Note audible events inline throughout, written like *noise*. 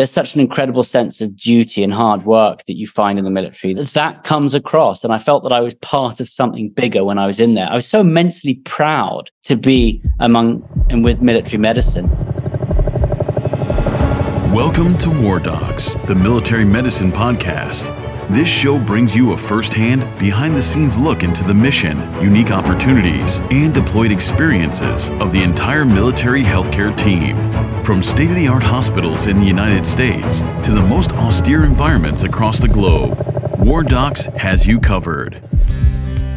there's such an incredible sense of duty and hard work that you find in the military that comes across. And I felt that I was part of something bigger when I was in there. I was so immensely proud to be among and with military medicine. Welcome to War Docs, the military medicine podcast. This show brings you a first hand, behind the scenes look into the mission, unique opportunities, and deployed experiences of the entire military healthcare team. From state of the art hospitals in the United States to the most austere environments across the globe, War Docs has you covered.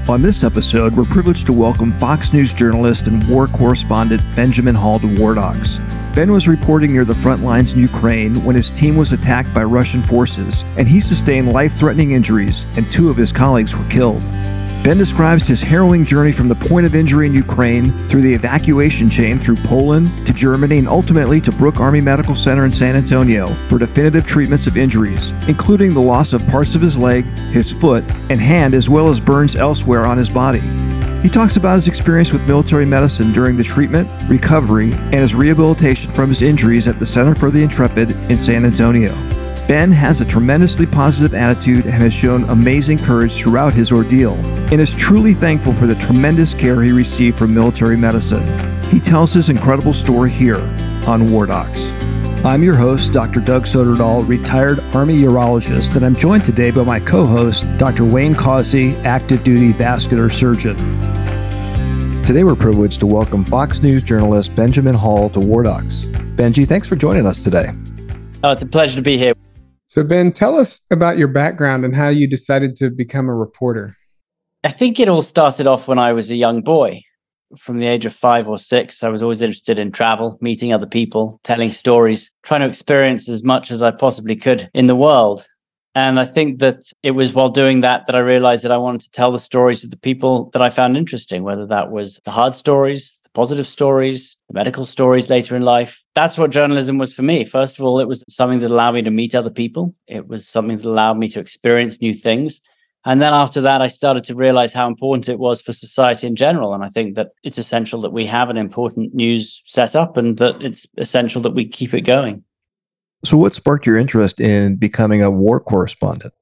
On this episode, we're privileged to welcome Fox News journalist and war correspondent Benjamin Hall to War Docs. Ben was reporting near the front lines in Ukraine when his team was attacked by Russian forces, and he sustained life threatening injuries, and two of his colleagues were killed. Ben describes his harrowing journey from the point of injury in Ukraine through the evacuation chain through Poland to Germany and ultimately to Brooke Army Medical Center in San Antonio for definitive treatments of injuries, including the loss of parts of his leg, his foot, and hand, as well as burns elsewhere on his body. He talks about his experience with military medicine during the treatment, recovery, and his rehabilitation from his injuries at the Center for the Intrepid in San Antonio. Ben has a tremendously positive attitude and has shown amazing courage throughout his ordeal, and is truly thankful for the tremendous care he received from military medicine. He tells his incredible story here on War Docs. I'm your host, Dr. Doug Soderdahl, retired Army urologist, and I'm joined today by my co host, Dr. Wayne Causey, active duty vascular surgeon. Today, we're privileged to welcome Fox News journalist Benjamin Hall to War Docs. Benji, thanks for joining us today. Oh, it's a pleasure to be here. So, Ben, tell us about your background and how you decided to become a reporter. I think it all started off when I was a young boy from the age of five or six, I was always interested in travel, meeting other people, telling stories, trying to experience as much as I possibly could in the world. And I think that it was while doing that that I realized that I wanted to tell the stories of the people that I found interesting, whether that was the hard stories, positive stories, medical stories later in life. That's what journalism was for me. First of all, it was something that allowed me to meet other people. It was something that allowed me to experience new things. And then after that, I started to realize how important it was for society in general. And I think that it's essential that we have an important news setup and that it's essential that we keep it going. So, what sparked your interest in becoming a war correspondent?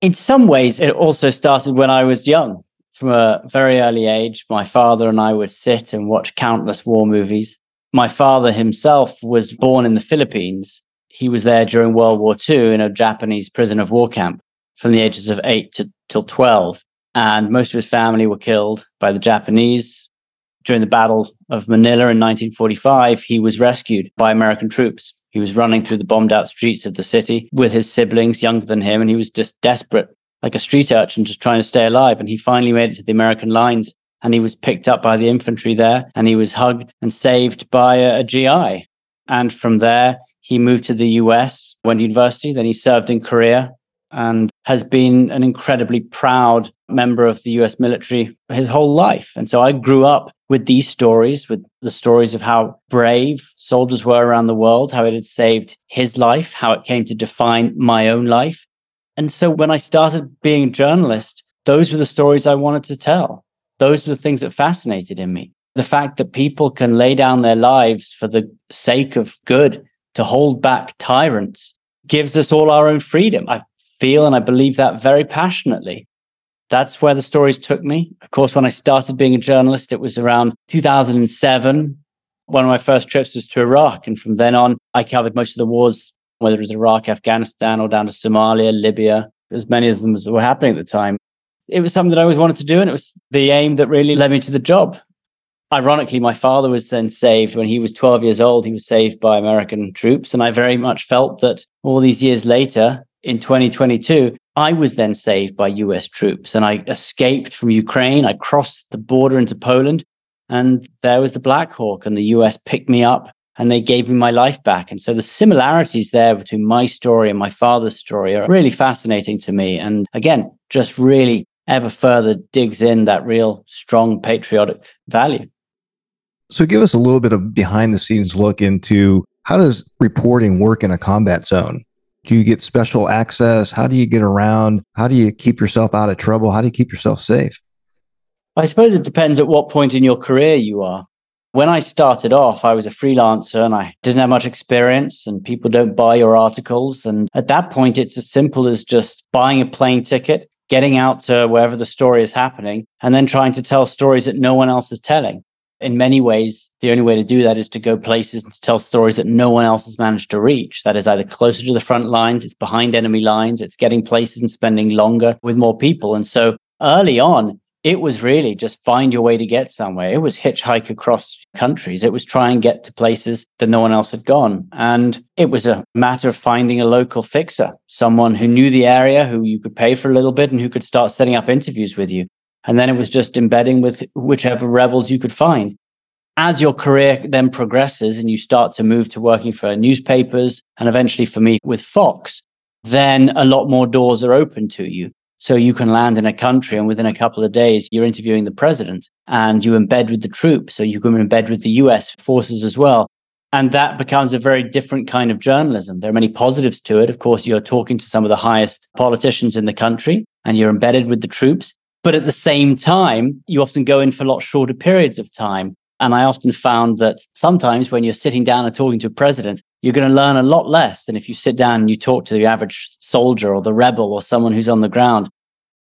In some ways, it also started when I was young. From a very early age, my father and I would sit and watch countless war movies. My father himself was born in the Philippines. He was there during World War II in a Japanese prison of war camp from the ages of eight to till 12. And most of his family were killed by the Japanese. During the Battle of Manila in 1945, he was rescued by American troops. He was running through the bombed out streets of the city with his siblings younger than him, and he was just desperate, like a street urchin, just trying to stay alive. And he finally made it to the American lines, and he was picked up by the infantry there, and he was hugged and saved by a, a GI. And from there, he moved to the US, went to university, then he served in Korea, and has been an incredibly proud member of the US military his whole life. And so I grew up with these stories, with the stories of how brave soldiers were around the world, how it had saved his life, how it came to define my own life. And so when I started being a journalist, those were the stories I wanted to tell. Those were the things that fascinated in me. The fact that people can lay down their lives for the sake of good to hold back tyrants gives us all our own freedom. I feel and I believe that very passionately. That's where the stories took me. Of course, when I started being a journalist, it was around 2007. One of my first trips was to Iraq. And from then on, I covered most of the wars, whether it was Iraq, Afghanistan, or down to Somalia, Libya, as many of them as were happening at the time. It was something that I always wanted to do. And it was the aim that really led me to the job. Ironically, my father was then saved when he was 12 years old. He was saved by American troops. And I very much felt that all these years later, in 2022, I was then saved by US troops and I escaped from Ukraine. I crossed the border into Poland and there was the Black Hawk and the US picked me up and they gave me my life back. And so the similarities there between my story and my father's story are really fascinating to me. And again, just really ever further digs in that real strong patriotic value. So give us a little bit of behind the scenes look into how does reporting work in a combat zone? Do you get special access? How do you get around? How do you keep yourself out of trouble? How do you keep yourself safe? I suppose it depends at what point in your career you are. When I started off, I was a freelancer and I didn't have much experience, and people don't buy your articles. And at that point, it's as simple as just buying a plane ticket, getting out to wherever the story is happening, and then trying to tell stories that no one else is telling in many ways, the only way to do that is to go places and to tell stories that no one else has managed to reach. That is either closer to the front lines, it's behind enemy lines, it's getting places and spending longer with more people. And so early on, it was really just find your way to get somewhere. It was hitchhike across countries. It was try and get to places that no one else had gone. And it was a matter of finding a local fixer, someone who knew the area, who you could pay for a little bit and who could start setting up interviews with you. And then it was just embedding with whichever rebels you could find. As your career then progresses and you start to move to working for newspapers and eventually for me with Fox, then a lot more doors are open to you. So you can land in a country and within a couple of days, you're interviewing the president and you embed with the troops. So you can embed with the US forces as well. And that becomes a very different kind of journalism. There are many positives to it. Of course, you're talking to some of the highest politicians in the country and you're embedded with the troops. But at the same time, you often go in for a lot shorter periods of time. And I often found that sometimes when you're sitting down and talking to a president, you're going to learn a lot less than if you sit down and you talk to the average soldier or the rebel or someone who's on the ground.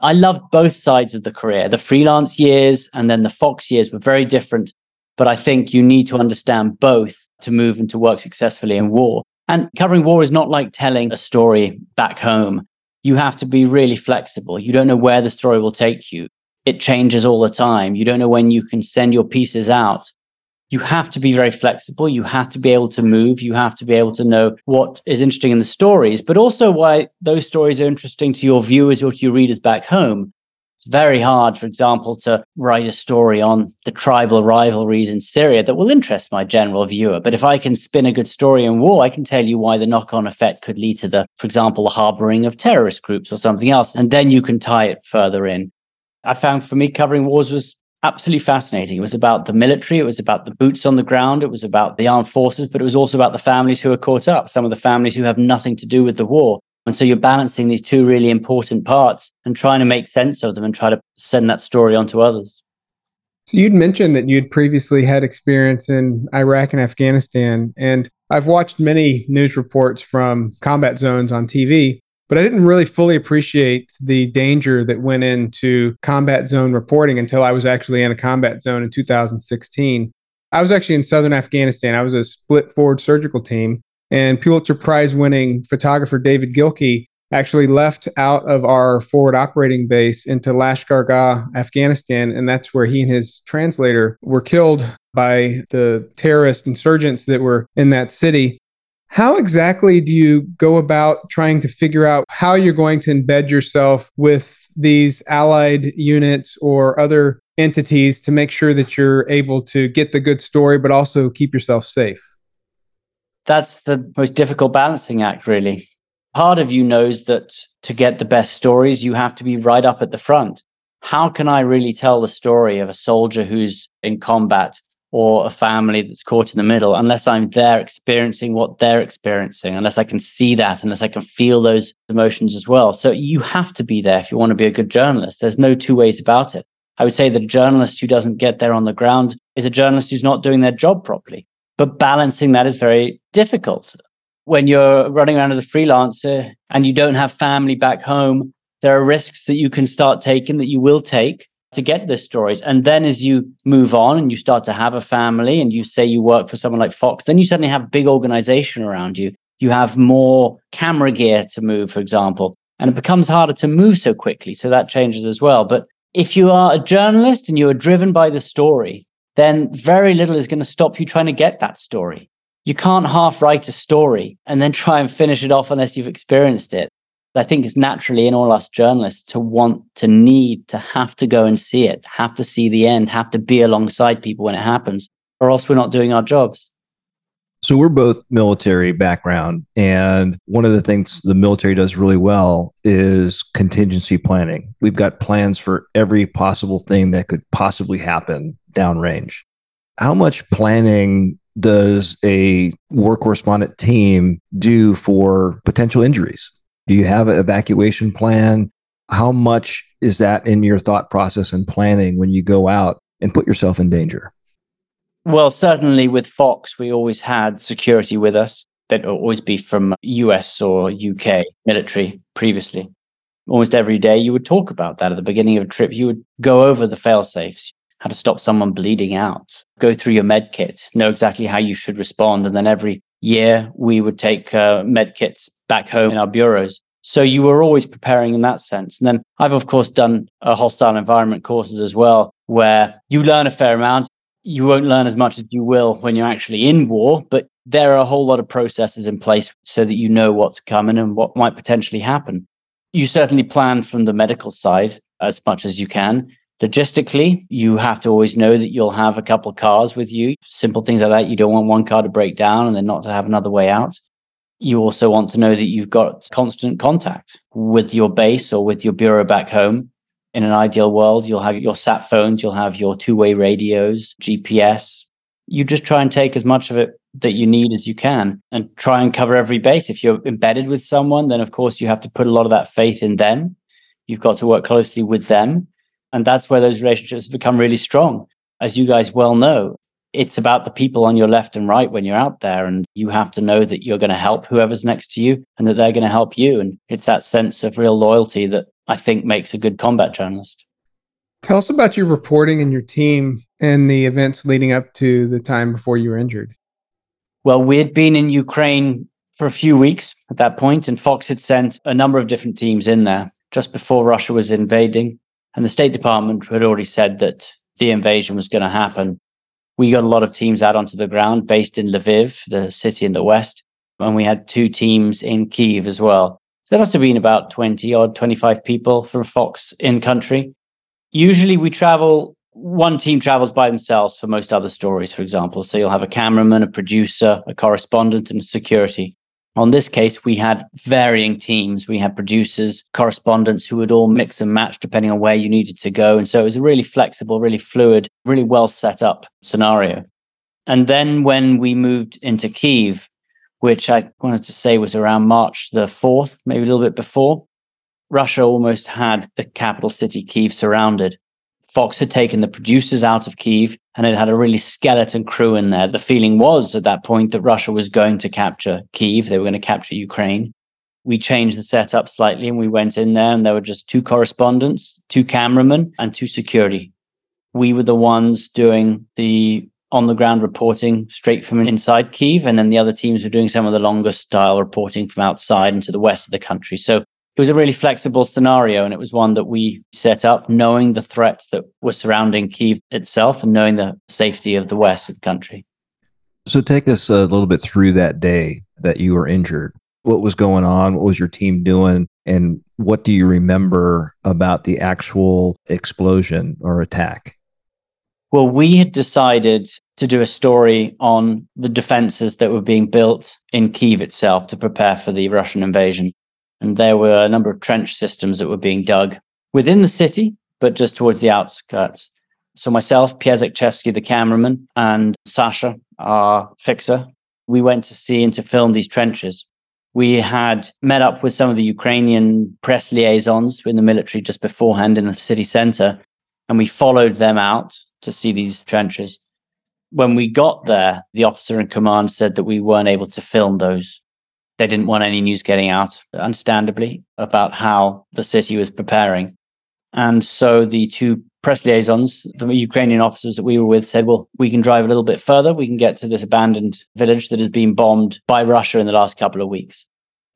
I loved both sides of the career. The freelance years and then the Fox years were very different. But I think you need to understand both to move and to work successfully in war. And covering war is not like telling a story back home you have to be really flexible. You don't know where the story will take you. It changes all the time. You don't know when you can send your pieces out. You have to be very flexible. You have to be able to move. You have to be able to know what is interesting in the stories, but also why those stories are interesting to your viewers or to your readers back home. It's very hard, for example, to write a story on the tribal rivalries in Syria that will interest my general viewer. But if I can spin a good story in war, I can tell you why the knock on effect could lead to the, for example, the harboring of terrorist groups or something else. And then you can tie it further in. I found for me covering wars was absolutely fascinating. It was about the military, it was about the boots on the ground, it was about the armed forces, but it was also about the families who are caught up, some of the families who have nothing to do with the war. And so you're balancing these two really important parts and trying to make sense of them and try to send that story on to others. So you'd mentioned that you'd previously had experience in Iraq and Afghanistan. And I've watched many news reports from combat zones on TV, but I didn't really fully appreciate the danger that went into combat zone reporting until I was actually in a combat zone in 2016. I was actually in southern Afghanistan. I was a split forward surgical team and Pulitzer Prize winning photographer David Gilkey actually left out of our forward operating base into Lashkar Gah, Afghanistan. And that's where he and his translator were killed by the terrorist insurgents that were in that city. How exactly do you go about trying to figure out how you're going to embed yourself with these allied units or other entities to make sure that you're able to get the good story, but also keep yourself safe? that's the most difficult balancing act, really. Part of you knows that to get the best stories, you have to be right up at the front. How can I really tell the story of a soldier who's in combat or a family that's caught in the middle unless I'm there experiencing what they're experiencing, unless I can see that, unless I can feel those emotions as well? So you have to be there if you want to be a good journalist. There's no two ways about it. I would say that a journalist who doesn't get there on the ground is a journalist who's not doing their job properly. But balancing that is very difficult. When you're running around as a freelancer and you don't have family back home, there are risks that you can start taking that you will take to get the stories. And then as you move on and you start to have a family and you say you work for someone like Fox, then you suddenly have big organization around you. You have more camera gear to move, for example, and it becomes harder to move so quickly. So that changes as well. But if you are a journalist and you are driven by the story, then very little is going to stop you trying to get that story. You can't half write a story and then try and finish it off unless you've experienced it. I think it's naturally in all us journalists to want, to need, to have to go and see it, have to see the end, have to be alongside people when it happens, or else we're not doing our jobs. So we're both military background. And one of the things the military does really well is contingency planning. We've got plans for every possible thing that could possibly happen downrange. How much planning does a war correspondent team do for potential injuries? Do you have an evacuation plan? How much is that in your thought process and planning when you go out and put yourself in danger? Well, certainly with Fox, we always had security with us. That would always be from US or UK military previously. Almost every day you would talk about that at the beginning of a trip. You would go over the fail safes, how to stop someone bleeding out, go through your med kit, know exactly how you should respond. And then every year we would take uh, med kits back home in our bureaus. So you were always preparing in that sense. And then I've, of course, done a hostile environment courses as well, where you learn a fair amount. You won't learn as much as you will when you're actually in war, but there are a whole lot of processes in place so that you know what's coming and what might potentially happen. You certainly plan from the medical side as much as you can. Logistically, you have to always know that you'll have a couple of cars with you. Simple things like that. You don't want one car to break down and then not to have another way out. You also want to know that you've got constant contact with your base or with your bureau back home. In an ideal world, you'll have your sat phones, you'll have your two way radios, GPS. You just try and take as much of it that you need as you can and try and cover every base. If you're embedded with someone, then of course you have to put a lot of that faith in them. You've got to work closely with them. And that's where those relationships become really strong. As you guys well know, it's about the people on your left and right when you're out there. And you have to know that you're going to help whoever's next to you and that they're going to help you. And it's that sense of real loyalty that I think makes a good combat journalist. Tell us about your reporting and your team and the events leading up to the time before you were injured. Well, we had been in Ukraine for a few weeks at that point, and Fox had sent a number of different teams in there just before Russia was invading. And the State Department had already said that the invasion was going to happen. We got a lot of teams out onto the ground based in Lviv, the city in the west, and we had two teams in Kiev as well. So there must have been about 20 or 25 people from Fox in country. Usually we travel, one team travels by themselves for most other stories, for example. So you'll have a cameraman, a producer, a correspondent, and security. On this case, we had varying teams. We had producers, correspondents who would all mix and match depending on where you needed to go. And so it was a really flexible, really fluid, really well set up scenario. And then when we moved into Kiev, which I wanted to say was around March the 4th, maybe a little bit before, Russia almost had the capital city, Kiev, surrounded. Fox had taken the producers out of Kiev and it had a really skeleton crew in there. The feeling was at that point that Russia was going to capture Kiev. They were going to capture Ukraine. We changed the setup slightly and we went in there and there were just two correspondents, two cameramen and two security. We were the ones doing the on the ground reporting straight from inside Kiev. And then the other teams were doing some of the longer style reporting from outside into the west of the country. So it was a really flexible scenario and it was one that we set up knowing the threats that were surrounding Kiev itself and knowing the safety of the west of the country. So take us a little bit through that day that you were injured. What was going on? What was your team doing? And what do you remember about the actual explosion or attack? Well, we had decided to do a story on the defenses that were being built in Kiev itself to prepare for the Russian invasion. And there were a number of trench systems that were being dug within the city, but just towards the outskirts. So myself, Pierre Zakrzewski, the cameraman, and Sasha, our fixer, we went to see and to film these trenches. We had met up with some of the Ukrainian press liaisons in the military just beforehand in the city center, and we followed them out to see these trenches. When we got there, the officer in command said that we weren't able to film those they didn't want any news getting out, understandably, about how the city was preparing. And so the two press liaisons, the Ukrainian officers that we were with, said, well, we can drive a little bit further. We can get to this abandoned village that has been bombed by Russia in the last couple of weeks.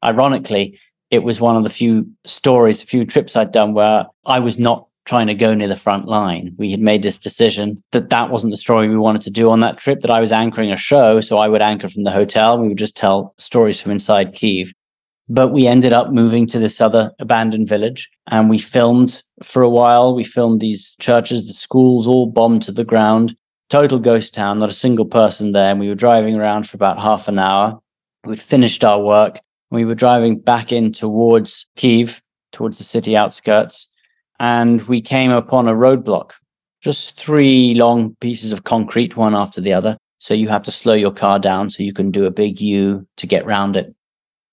Ironically, it was one of the few stories, a few trips I'd done where I was not trying to go near the front line. We had made this decision that that wasn't the story we wanted to do on that trip, that I was anchoring a show. So I would anchor from the hotel. We would just tell stories from inside Kiev. But we ended up moving to this other abandoned village and we filmed for a while. We filmed these churches, the schools all bombed to the ground, total ghost town, not a single person there. And we were driving around for about half an hour. We'd finished our work. We were driving back in towards Kiev, towards the city outskirts and we came upon a roadblock, just three long pieces of concrete, one after the other. So you have to slow your car down so you can do a big U to get round it.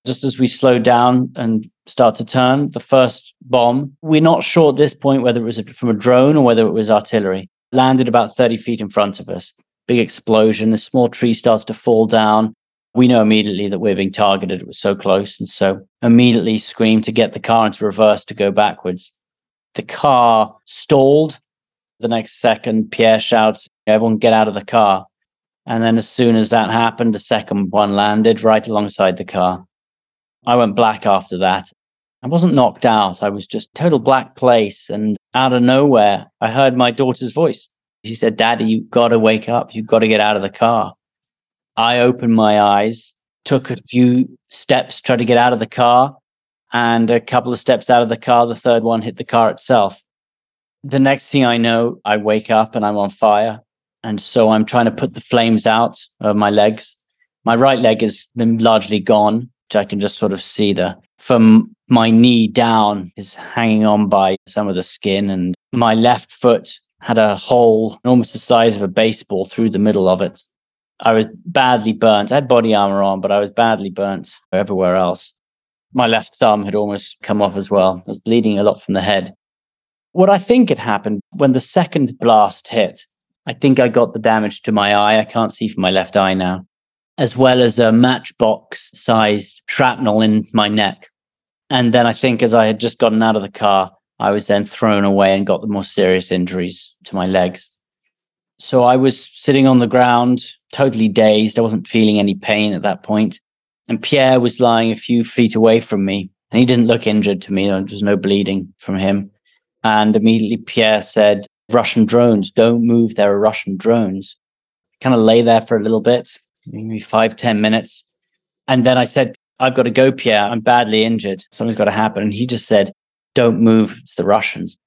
Just as we slowed down and start to turn, the first bomb, we're not sure at this point whether it was from a drone or whether it was artillery, landed about 30 feet in front of us. big explosion. The small tree starts to fall down. We know immediately that we're being targeted. It was so close. And so immediately scream to get the car into reverse to go backwards. The car stalled. The next second, Pierre shouts, Everyone get out of the car. And then as soon as that happened, the second one landed right alongside the car. I went black after that. I wasn't knocked out. I was just total black place. And out of nowhere, I heard my daughter's voice. She said, Daddy, you got to wake up. You've got to get out of the car. I opened my eyes, took a few steps, tried to get out of the car. And a couple of steps out of the car, the third one hit the car itself. The next thing I know, I wake up and I'm on fire. And so I'm trying to put the flames out of my legs. My right leg has been largely gone, which I can just sort of see the from my knee down is hanging on by some of the skin. And my left foot had a hole almost the size of a baseball through the middle of it. I was badly burnt. I had body armor on, but I was badly burnt everywhere else. My left thumb had almost come off as well. I was bleeding a lot from the head. What I think had happened when the second blast hit, I think I got the damage to my eye. I can't see from my left eye now, as well as a matchbox sized shrapnel in my neck. And then I think as I had just gotten out of the car, I was then thrown away and got the more serious injuries to my legs. So I was sitting on the ground, totally dazed. I wasn't feeling any pain at that point. And Pierre was lying a few feet away from me. And he didn't look injured to me. There was no bleeding from him. And immediately Pierre said, Russian drones. Don't move. There are Russian drones. Kind of lay there for a little bit, maybe five ten minutes. And then I said, I've got to go, Pierre. I'm badly injured. Something's got to happen. And he just said, Don't move. It's the Russians.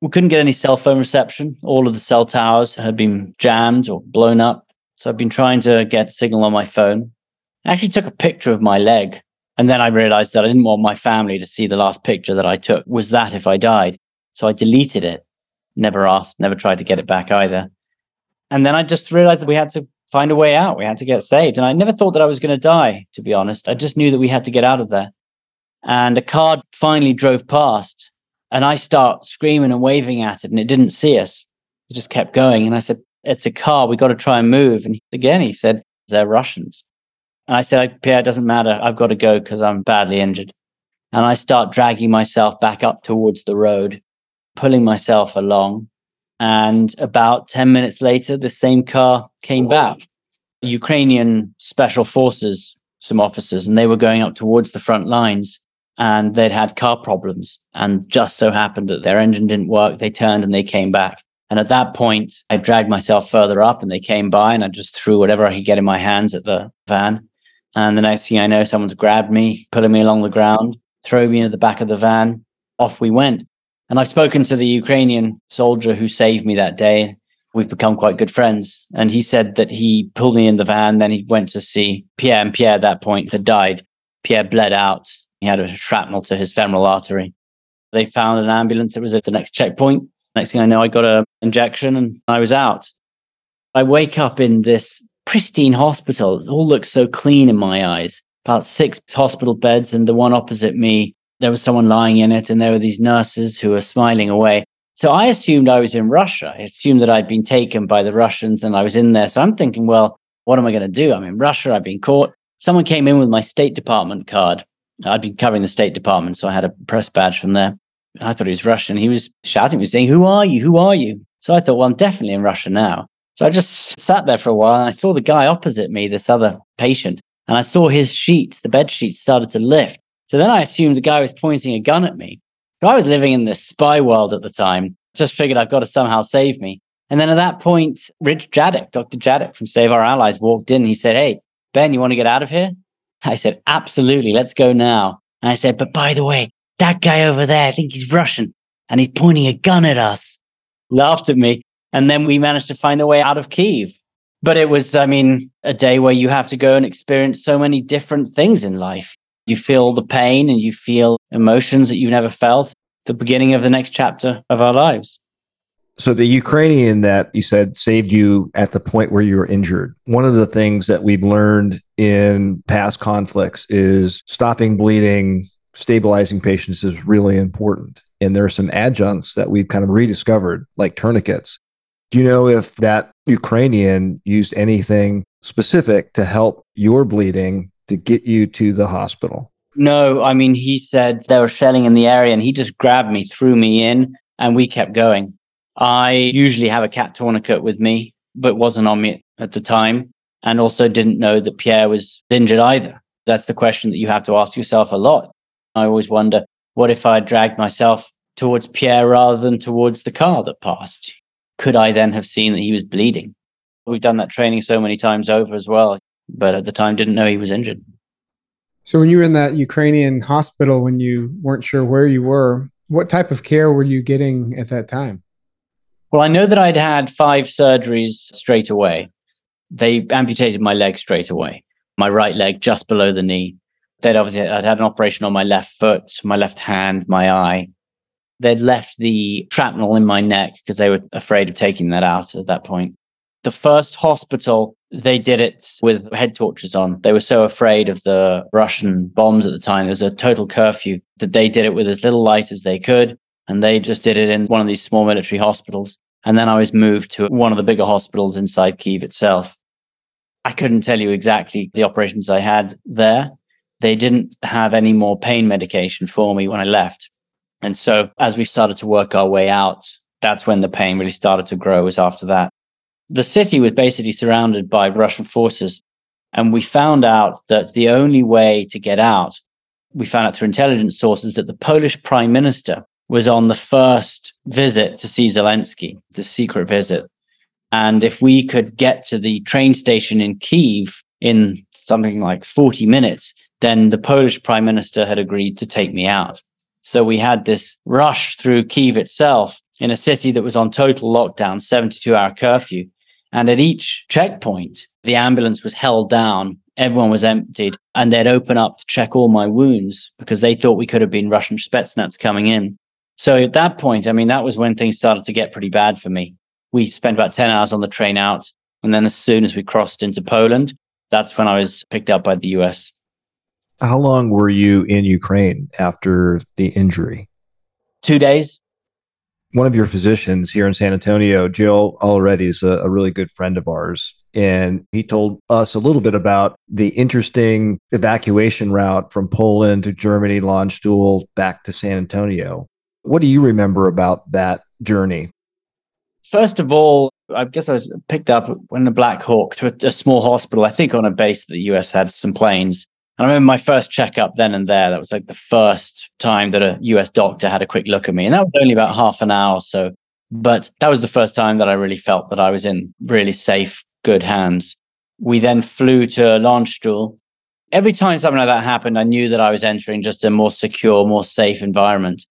We couldn't get any cell phone reception. All of the cell towers had been jammed or blown up. So I've been trying to get signal on my phone. I actually took a picture of my leg. And then I realized that I didn't want my family to see the last picture that I took was that if I died. So I deleted it never asked, never tried to get it back either. And then I just realized that we had to find a way out. We had to get saved. And I never thought that I was going to die, to be honest. I just knew that we had to get out of there. And a car finally drove past and I start screaming and waving at it and it didn't see us. It just kept going. And I said, it's a car. We got to try and move. And again, he said, they're Russians. And I said, Pierre, it doesn't matter. I've got to go because I'm badly injured. And I start dragging myself back up towards the road pulling myself along. And about 10 minutes later, the same car came back. Ukrainian special forces, some officers, and they were going up towards the front lines and they'd had car problems. And just so happened that their engine didn't work. They turned and they came back. And at that point, I dragged myself further up and they came by and I just threw whatever I could get in my hands at the van. And the next thing I know, someone's grabbed me, pulling me along the ground, throw me into the back of the van. Off we went. And I've spoken to the Ukrainian soldier who saved me that day. We've become quite good friends. And he said that he pulled me in the van. Then he went to see Pierre, and Pierre at that point had died. Pierre bled out. He had a shrapnel to his femoral artery. They found an ambulance that was at the next checkpoint. Next thing I know, I got an injection and I was out. I wake up in this pristine hospital. It all looks so clean in my eyes. About six hospital beds, and the one opposite me there was someone lying in it and there were these nurses who were smiling away. So I assumed I was in Russia. I assumed that I'd been taken by the Russians and I was in there. So I'm thinking, well, what am I going to do? I'm in Russia. I've been caught. Someone came in with my State Department card. I'd been covering the State Department, so I had a press badge from there. I thought he was Russian. He was shouting, he was saying, Who are you? Who are you? So I thought, well, I'm definitely in Russia now. So I just sat there for a while and I saw the guy opposite me, this other patient, and I saw his sheets, the bed sheets started to lift. So then I assumed the guy was pointing a gun at me. So I was living in this spy world at the time, just figured I've got to somehow save me. And then at that point, Rich Jadick, Dr. Jadick from Save Our Allies walked in. He said, Hey, Ben, you want to get out of here? I said, Absolutely. Let's go now. And I said, But by the way, that guy over there, I think he's Russian and he's pointing a gun at us. Laughed at me. And then we managed to find a way out of Kiev. But it was, I mean, a day where you have to go and experience so many different things in life. You feel the pain and you feel emotions that you've never felt. The beginning of the next chapter of our lives. So, the Ukrainian that you said saved you at the point where you were injured. One of the things that we've learned in past conflicts is stopping bleeding, stabilizing patients is really important. And there are some adjuncts that we've kind of rediscovered, like tourniquets. Do you know if that Ukrainian used anything specific to help your bleeding to get you to the hospital? No, I mean, he said there was shelling in the area and he just grabbed me, threw me in, and we kept going. I usually have a cat tourniquet with me, but wasn't on me at the time. And also didn't know that Pierre was injured either. That's the question that you have to ask yourself a lot. I always wonder what if I dragged myself towards Pierre rather than towards the car that passed? Could I then have seen that he was bleeding? We've done that training so many times over as well, but at the time didn't know he was injured. So, when you were in that Ukrainian hospital, when you weren't sure where you were, what type of care were you getting at that time? Well, I know that I'd had five surgeries straight away. They amputated my leg straight away, my right leg just below the knee. They'd obviously, I'd had an operation on my left foot, my left hand, my eye. They'd left the shrapnel in my neck because they were afraid of taking that out at that point. The first hospital, they did it with head torches on. They were so afraid of the Russian bombs at the time. There was a total curfew that they did it with as little light as they could. And they just did it in one of these small military hospitals. And then I was moved to one of the bigger hospitals inside Kiev itself. I couldn't tell you exactly the operations I had there. They didn't have any more pain medication for me when I left. And so as we started to work our way out, that's when the pain really started to grow was after that. The city was basically surrounded by Russian forces. And we found out that the only way to get out, we found out through intelligence sources that the Polish prime minister was on the first visit to see Zelensky, the secret visit. And if we could get to the train station in Kiev in something like 40 minutes, then the Polish prime minister had agreed to take me out. So we had this rush through Kiev itself in a city that was on total lockdown, 72 hour curfew. And at each checkpoint, the ambulance was held down. Everyone was emptied and they'd open up to check all my wounds because they thought we could have been Russian Spetsnaz coming in. So at that point, I mean, that was when things started to get pretty bad for me. We spent about 10 hours on the train out. And then as soon as we crossed into Poland, that's when I was picked up by the US. How long were you in Ukraine after the injury? Two days. One of your physicians here in San Antonio, Joe Alderete, is a, a really good friend of ours. And he told us a little bit about the interesting evacuation route from Poland to Germany, Landstuhl, back to San Antonio. What do you remember about that journey? First of all, I guess I was picked up in a Black Hawk to a, a, small hospital, I think on a base that the US had some planes. I remember my first checkup then and there. That was like the first time that a US doctor had a quick look at me. And that was only about half an hour or so. But that was the first time that I really felt that I was in really safe, good hands. We then flew to Landstuhl. Every time something like that happened, I knew that I was entering just a more secure, more safe environment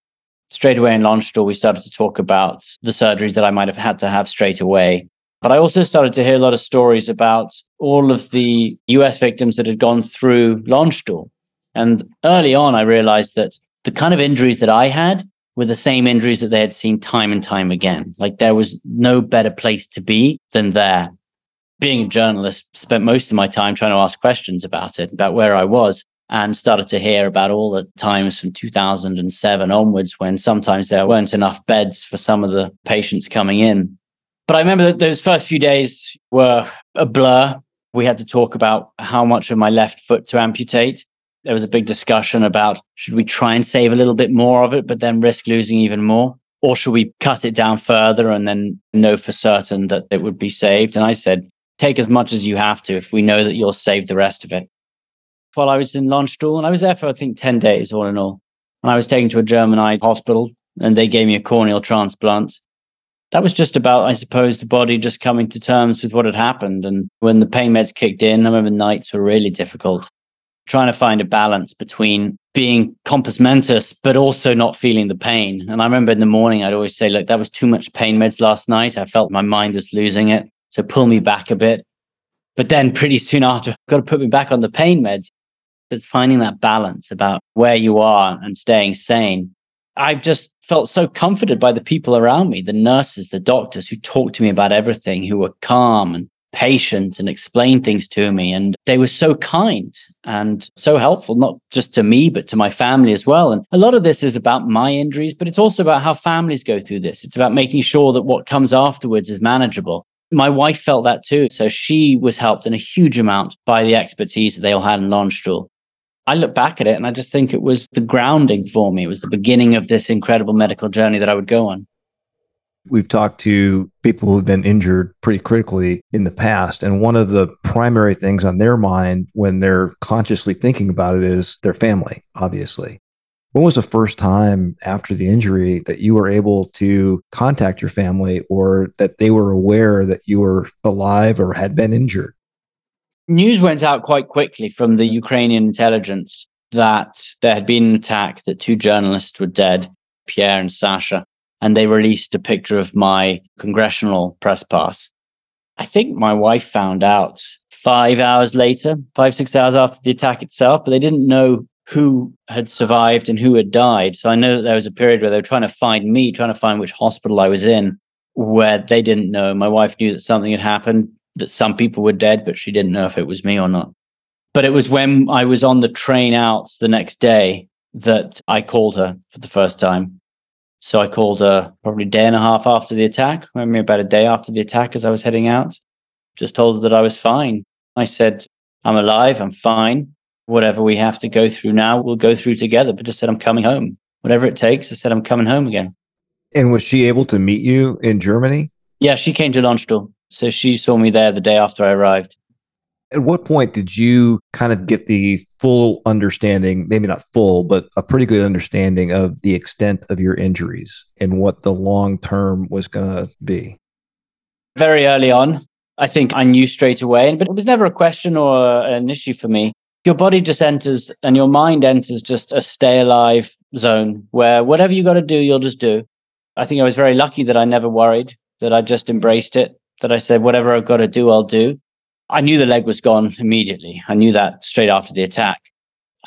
straight away in Landstuhl, we started to talk about the surgeries that I might have had to have straight away. But I also started to hear a lot of stories about all of the US victims that had gone through Landstuhl. And early on, I realized that the kind of injuries that I had were the same injuries that they had seen time and time again. Like there was no better place to be than there. Being a journalist, spent most of my time trying to ask questions about it, about where I was and started to hear about all the times from 2007 onwards when sometimes there weren't enough beds for some of the patients coming in. But I remember that those first few days were a blur. We had to talk about how much of my left foot to amputate. There was a big discussion about should we try and save a little bit more of it, but then risk losing even more? Or should we cut it down further and then know for certain that it would be saved? And I said, take as much as you have to if we know that you'll save the rest of it while I was in Landstuhl, and I was there for I think ten days all in all. And I was taken to a German eye hospital, and they gave me a corneal transplant. That was just about, I suppose, the body just coming to terms with what had happened. And when the pain meds kicked in, I remember nights were really difficult, trying to find a balance between being compos mentis, but also not feeling the pain. And I remember in the morning, I'd always say, look, that was too much pain meds last night. I felt my mind was losing it. So pull me back a bit. But then pretty soon after, *laughs* got to put me back on the pain meds. It's finding that balance about where you are and staying sane. I've just felt so comforted by the people around me, the nurses, the doctors who talked to me about everything, who were calm and patient and explained things to me. And they were so kind and so helpful, not just to me, but to my family as well. And a lot of this is about my injuries, but it's also about how families go through this. It's about making sure that what comes afterwards is manageable. My wife felt that too. So she was helped in a huge amount by the expertise that they all had in Landstuhl. I look back at it and I just think it was the grounding for me. It was the beginning of this incredible medical journey that I would go on. We've talked to people who've been injured pretty critically in the past. And one of the primary things on their mind when they're consciously thinking about it is their family, obviously. When was the first time after the injury that you were able to contact your family or that they were aware that you were alive or had been injured? News went out quite quickly from the Ukrainian intelligence that there had been an attack, that two journalists were dead, Pierre and Sasha and they released a picture of my congressional press pass. I think my wife found out five hours later, five, six hours after the attack itself, but they didn't know who had survived and who had died. So I know that there was a period where they were trying to find me, trying to find which hospital I was in, where they didn't know. My wife knew that something had happened, that some people were dead, but she didn't know if it was me or not. But it was when I was on the train out the next day that I called her for the first time so I called her probably a day and a half after the attack, maybe about a day after the attack as I was heading out. Just told her that I was fine. I said, I'm alive, I'm fine. Whatever we have to go through now, we'll go through together. But just said, I'm coming home. Whatever it takes, I said, I'm coming home again. And was she able to meet you in Germany? Yeah, she came to Landstuhl. So she saw me there the day after I arrived. At what point did you kind of get the full understanding, maybe not full, but a pretty good understanding of the extent of your injuries and what the long term was going to be? Very early on, I think I knew straight away, but it was never a question or an issue for me. Your body just enters and your mind enters just a stay alive zone where whatever you got to do, you'll just do. I think I was very lucky that I never worried, that I just embraced it, that I said, whatever I've got to do, I'll do. I knew the leg was gone immediately. I knew that straight after the attack.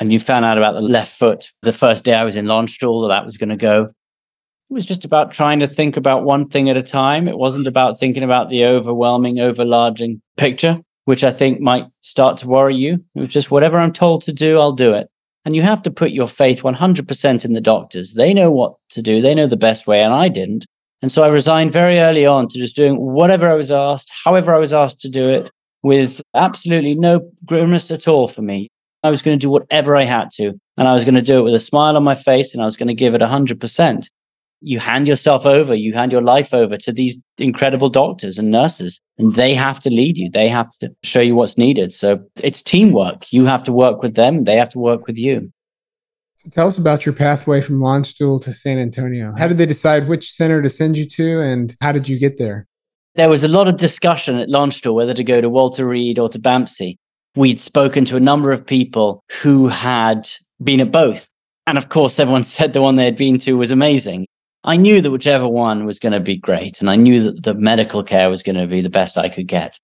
And you found out about the left foot the first day I was in Landstuhl that that was going to go. It was just about trying to think about one thing at a time. It wasn't about thinking about the overwhelming, overlarging picture, which I think might start to worry you. It was just whatever I'm told to do, I'll do it. And you have to put your faith 100% in the doctors. They know what to do, they know the best way, and I didn't. And so I resigned very early on to just doing whatever I was asked, however I was asked to do it, with absolutely no grimace at all for me. I was going to do whatever I had to, and I was going to do it with a smile on my face, and I was going to give it 100%. You hand yourself over, you hand your life over to these incredible doctors and nurses, and they have to lead you. They have to show you what's needed. So it's teamwork. You have to work with them, they have to work with you. So tell us about your pathway from Landstuhl to San Antonio. How did they decide which center to send you to, and how did you get there? There was a lot of discussion at Landstuhl whether to go to Walter Reed or to BAMC. We'd spoken to a number of people who had been at both. And of course, everyone *laughs* said the one they had been to was amazing. I knew that whichever one was going to be great. And I knew that the medical care was going to be the best I could get.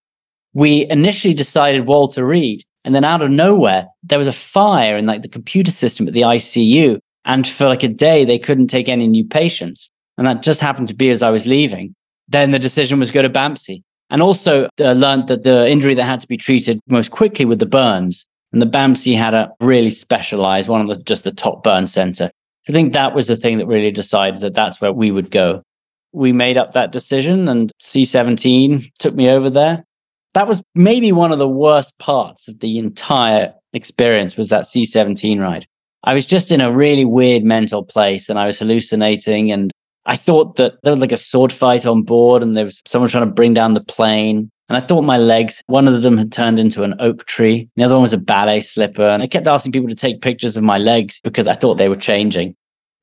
We initially decided Walter Reed. And then out of nowhere, there was a fire in like the computer system at the ICU. And for like a day, they couldn't take any new patients. And that just happened to be as I was leaving then the decision was go to BAMC. And also uh, learned that the injury that had to be treated most quickly with the burns. And the BAMC had a really specialized, one of the just the top burn center. I think that was the thing that really decided that that's where we would go. We made up that decision and C17 took me over there. That was maybe one of the worst parts of the entire experience was that C17 ride. I was just in a really weird mental place and I was hallucinating and I thought that there was like a sword fight on board and there was someone trying to bring down the plane. And I thought my legs, one of them had turned into an oak tree. The other one was a ballet slipper. And I kept asking people to take pictures of my legs because I thought they were changing.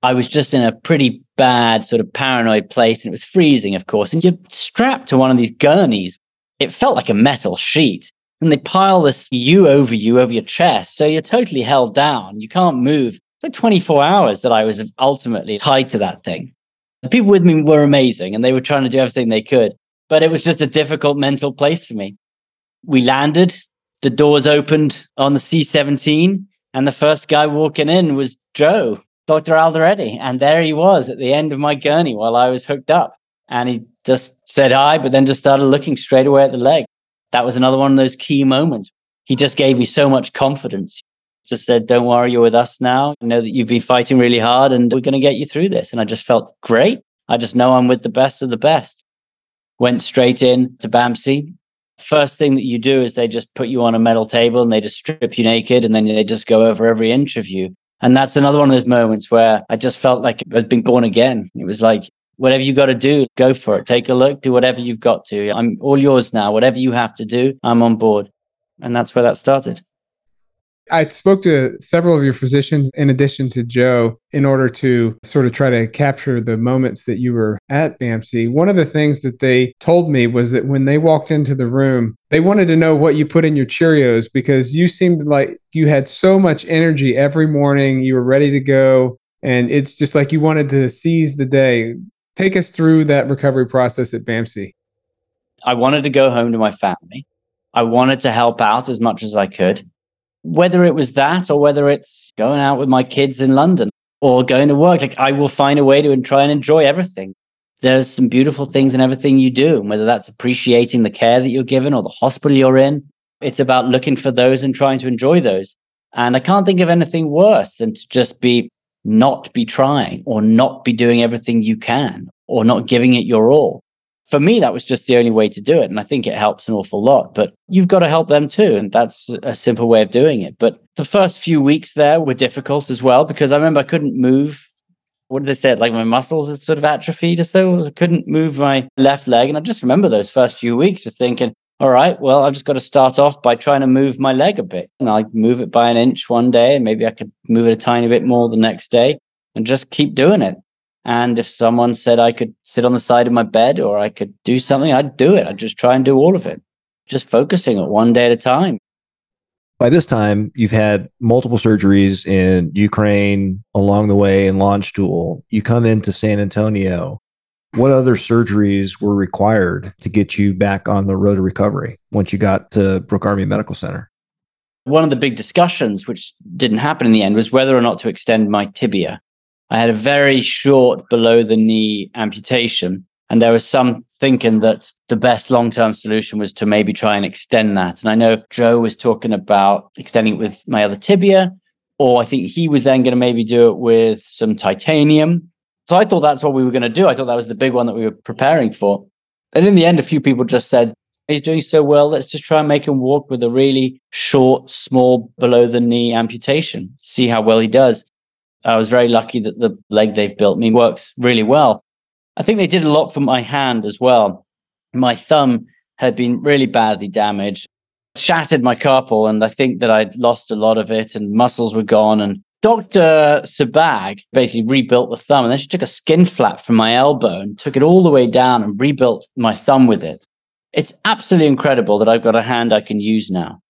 I was just in a pretty bad sort of paranoid place and it was freezing, of course. And you're strapped to one of these gurneys. It felt like a metal sheet. And they pile this you over you over your chest. So you're totally held down. You can't move. It's like 24 hours that I was ultimately tied to that thing. The people with me were amazing and they were trying to do everything they could, but it was just a difficult mental place for me. We landed, the doors opened on the C 17, and the first guy walking in was Joe, Dr. Alderete. And there he was at the end of my gurney while I was hooked up. And he just said hi, but then just started looking straight away at the leg. that was another one of those key moments. He just gave me so much confidence. Just said, Don't worry, you're with us now. I know that you've been fighting really hard and we're going to get you through this. And I just felt great. I just know I'm with the best of the best. Went straight in to BAMC. First thing that you do is they just put you on a metal table and they just strip you naked and then they just go over every inch of you. And that's another one of those moments where I just felt like I'd been born again. It was like, whatever you got to do, go for it. Take a look, do whatever you've got to. I'm all yours now. Whatever you have to do, I'm on board. And that's where that started. I spoke to several of your physicians in addition to Joe in order to sort of try to capture the moments that you were at BAMC. One of the things that they told me was that when they walked into the room, they wanted to know what you put in your Cheerios because you seemed like you had so much energy every morning. You were ready to go. And it's just like you wanted to seize the day. Take us through that recovery process at BAMC. I wanted to go home to my family. I wanted to help out as much as I could whether it was that or whether it's going out with my kids in London or going to work, like I will find a way to try and enjoy everything. There's some beautiful things in everything you do, whether that's appreciating the care that you're given or the hospital you're in. It's about looking for those and trying to enjoy those. And I can't think of anything worse than to just be not be trying or not be doing everything you can or not giving it your all for me, that was just the only way to do it. And I think it helps an awful lot, but you've got to help them too. And that's a simple way of doing it. But the first few weeks there were difficult as well because I remember I couldn't move. What did they say? Like my muscles is sort of atrophied or so. I couldn't move my left leg. And I just remember those first few weeks just thinking, all right, well, I've just got to start off by trying to move my leg a bit. And I move it by an inch one day, and maybe I could move it a tiny bit more the next day and just keep doing it. And if someone said I could sit on the side of my bed or I could do something, I'd do it. I'd just try and do all of it, just focusing it one day at a time. By this time, you've had multiple surgeries in Ukraine along the way in Landstuhl. You come into San Antonio. What other surgeries were required to get you back on the road to recovery once you got to Brooke Army Medical Center? One of the big discussions, which didn't happen in the end, was whether or not to extend my tibia. I had a very short below the knee amputation. And there was some thinking that the best long term solution was to maybe try and extend that. And I know Joe was talking about extending it with my other tibia, or I think he was then going to maybe do it with some titanium. So I thought that's what we were going to do. I thought that was the big one that we were preparing for. And in the end, a few people just said, he's doing so well. Let's just try and make him walk with a really short, small, below the knee amputation, see how well he does. I was very lucky that the leg they've built me works really well. I think they did a lot for my hand as well. My thumb had been really badly damaged, shattered my carpal, and I think that I'd lost a lot of it and muscles were gone. And Dr. Sabag basically rebuilt the thumb. And then she took a skin flap from my elbow and took it all the way down and rebuilt my thumb with it. It's absolutely incredible that I've got a hand I can use now.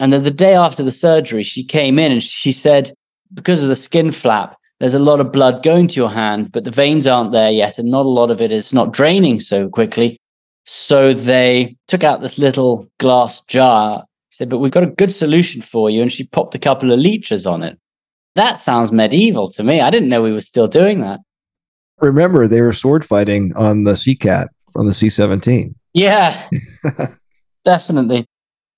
And then the day after the surgery, she came in and she said, because of the skin flap, there's a lot of blood going to your hand, but the veins aren't there yet, and not a lot of it is not draining so quickly. So they took out this little glass jar. Said, But we've got a good solution for you. And she popped a couple of leeches on it. That sounds medieval to me. I didn't know we were still doing that. Remember, they were sword fighting on the CCATT from the C 17. Yeah, *laughs* definitely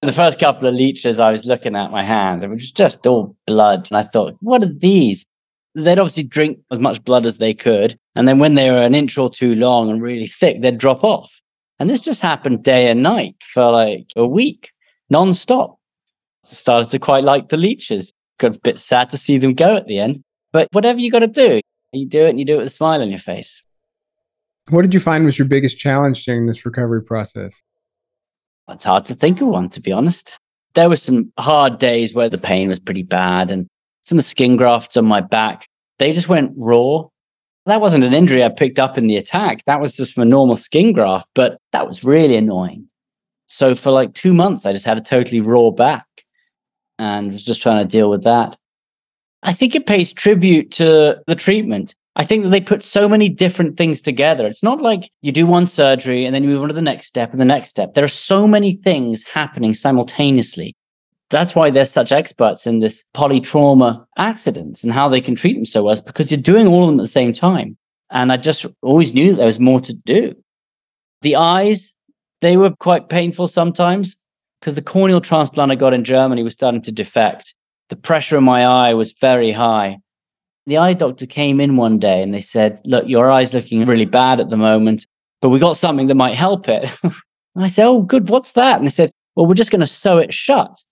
the first couple of leeches, I was looking at my hand, it was just all blood. And I thought, what are these? They'd obviously drink as much blood as they could. And then when they were an inch or two long and really thick, they'd drop off. And this just happened day and night for like a week, nonstop. Started to quite like the leeches. Got a bit sad to see them go at the end. But whatever you got to do, you do it and you do it with a smile on your face. What did you find was your biggest challenge during this recovery process? It's hard to think of one, to be honest. There were some hard days where the pain was pretty bad and some of the skin grafts on my back, they just went raw. That wasn't an injury I picked up in the attack. That was just from a normal skin graft, but that was really annoying. So for like two months, I just had a totally raw back and was just trying to deal with that. I think it pays tribute to the treatment. I think that they put so many different things together. It's not like you do one surgery and then you move on to the next step and the next step. There are so many things happening simultaneously. That's why they're such experts in this polytrauma accidents and how they can treat them so well, because you're doing all of them at the same time. And I just always knew that there was more to do. The eyes, they were quite painful sometimes. Because the corneal transplant I got in Germany was starting to defect. The pressure in my eye was very high. The eye doctor came in one day and they said, Look, your eye's looking really bad at the moment, but we got something that might help it. *laughs* I said, Oh, good. What's that? And they said, Well, we're just going to sew it shut.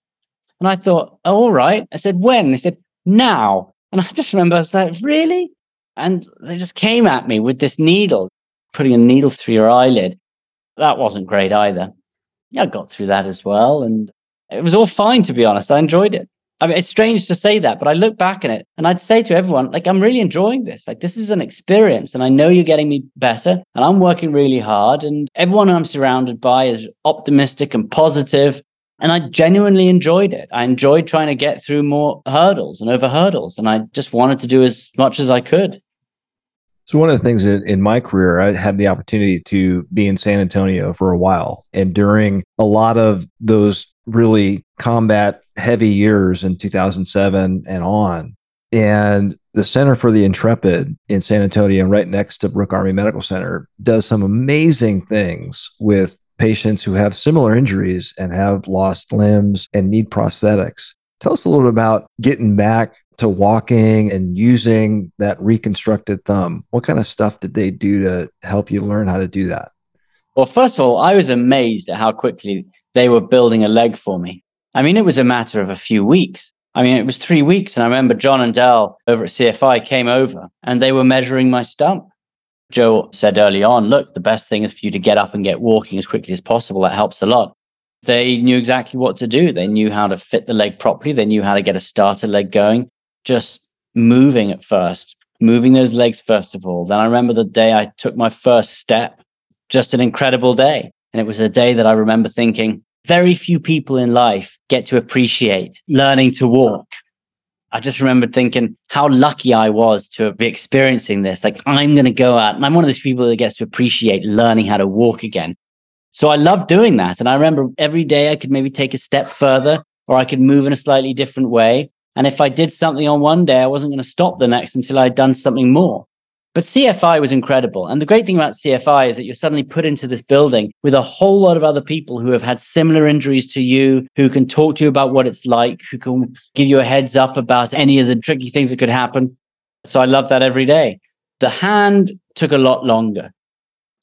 And I thought, oh, All right. I said, When? They said, Now. And I just remember I was like, Really? And they just came at me with this needle, putting a needle through your eyelid. That wasn't great either. I got through that as well. And it was all fine, to be honest. I enjoyed it. I mean, it's strange to say that, but I look back on it and I'd say to everyone, like, I'm really enjoying this. Like, this is an experience and I know you're getting me better and I'm working really hard. And everyone I'm surrounded by is optimistic and positive, And I genuinely enjoyed it. I enjoyed trying to get through more hurdles and over hurdles. And I just wanted to do as much as I could. So one of the things that in my career, I had the opportunity to be in San Antonio for a while, and during a lot of those really combat heavy years in 2007 and on, and the Center for the Intrepid in San Antonio, right next to Brooke Army Medical Center, does some amazing things with patients who have similar injuries and have lost limbs and need prosthetics. Tell us a little bit about getting back to walking and using that reconstructed thumb. What kind of stuff did they do to help you learn how to do that? Well, first of all, I was amazed at how quickly they were building a leg for me. I mean, it was a matter of a few weeks. I mean, it was three weeks. And I remember John and Dell over at CFI came over and they were measuring my stump. Joe said early on, look, the best thing is for you to get up and get walking as quickly as possible. That helps a lot. They knew exactly what to do. They knew how to fit the leg properly. They knew how to get a starter leg going just moving at first, moving those legs first of all. Then I remember the day I took my first step, just an incredible day. And it was a day that I remember thinking, very few people in life get to appreciate learning to walk. I just remembered thinking how lucky I was to be experiencing this. Like, I'm going to go out and I'm one of those people that gets to appreciate learning how to walk again. So I love doing that. And I remember every day I could maybe take a step further or I could move in a slightly different way. And if I did something on one day, I wasn't going to stop the next until I'd done something more. But CFI was incredible. And the great thing about CFI is that you're suddenly put into this building with a whole lot of other people who have had similar injuries to you, who can talk to you about what it's like, who can give you a heads up about any of the tricky things that could happen. So I love that every day. The hand took a lot longer.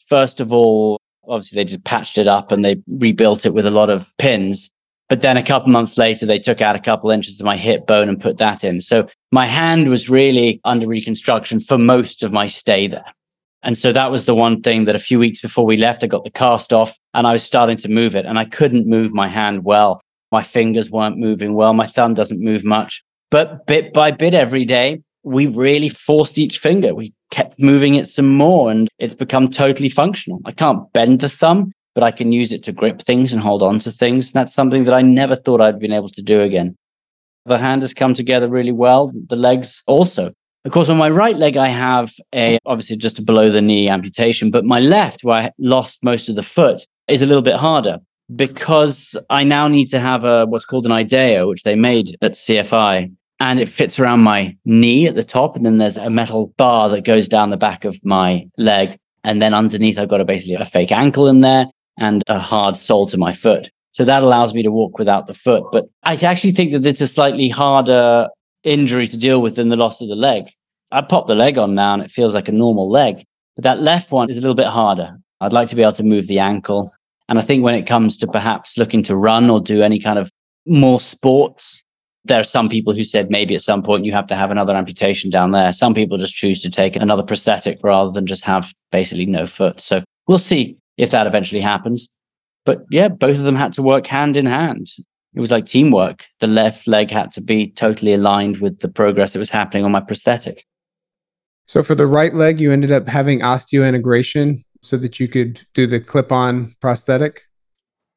First of all, obviously they just patched it up and they rebuilt it with a lot of pins. But then a couple months later, they took out a couple inches of my hip bone and put that in. So my hand was really under reconstruction for most of my stay there. And so that was the one thing that a few weeks before we left, I got the cast off and I was starting to move it and I couldn't move my hand well. My fingers weren't moving well. My thumb doesn't move much. But bit by bit every day, we really forced each finger. We kept moving it some more and it's become totally functional. I can't bend the thumb, but I can use it to grip things and hold on to things. That's something that I never thought I'd been able to do again. The hand has come together really well. The legs also. Of course, on my right leg, I have a obviously just a below the knee amputation, but my left, where I lost most of the foot, is a little bit harder because I now need to have a what's called an IDEO, which they made at CFI, and it fits around my knee at the top, and then there's a metal bar that goes down the back of my leg, and then underneath I've got a basically a fake ankle in there, and a hard sole to my foot. So that allows me to walk without the foot. But I actually think that it's a slightly harder injury to deal with than the loss of the leg. I pop the leg on now and it feels like a normal leg, but that left one is a little bit harder. I'd like to be able to move the ankle. And I think when it comes to perhaps looking to run or do any kind of more sports, there are some people who said maybe at some point you have to have another amputation down there. Some people just choose to take another prosthetic rather than just have basically no foot. So we'll see if that eventually happens. But yeah, both of them had to work hand in hand. It was like teamwork. The left leg had to be totally aligned with the progress that was happening on my prosthetic. So for the right leg, you ended up having osseointegration so that you could do the clip on prosthetic?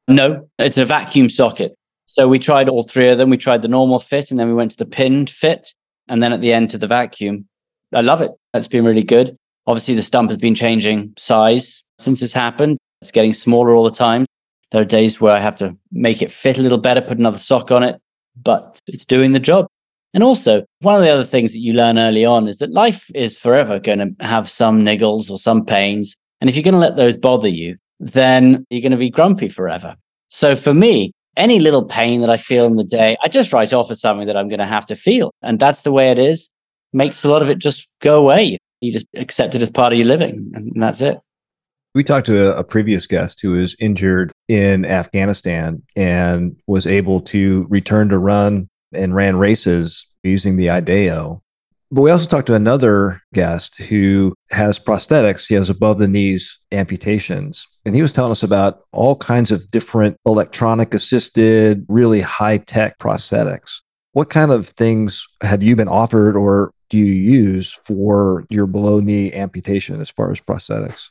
No, it's a vacuum socket. So we tried all three of them. We tried the normal fit and then we went to the pinned fit and then at the end to the vacuum. I love it. That's been really good. Obviously, the stump has been changing size since it's happened. It's getting smaller all the time. There are days where I have to make it fit a little better, put another sock on it, but it's doing the job. And also, one of the other things that you learn early on is that life is forever going to have some niggles or some pains. And if you're going to let those bother you, then you're going to be grumpy forever. So for me, any little pain that I feel in the day, I just write off as something that I'm going to have to feel. And that's the way it is. Makes a lot of it just go away. You just accept it as part of your living, and that's it. We talked to a, a, previous guest who was injured in Afghanistan and was able to return to run and ran races using the IDEO. But we also talked to another guest who has prosthetics. He has above the knees amputations. And he was telling us about all kinds of different electronic assisted, really high tech prosthetics. What kind of things have you been offered or do you use for your below knee amputation as far as prosthetics?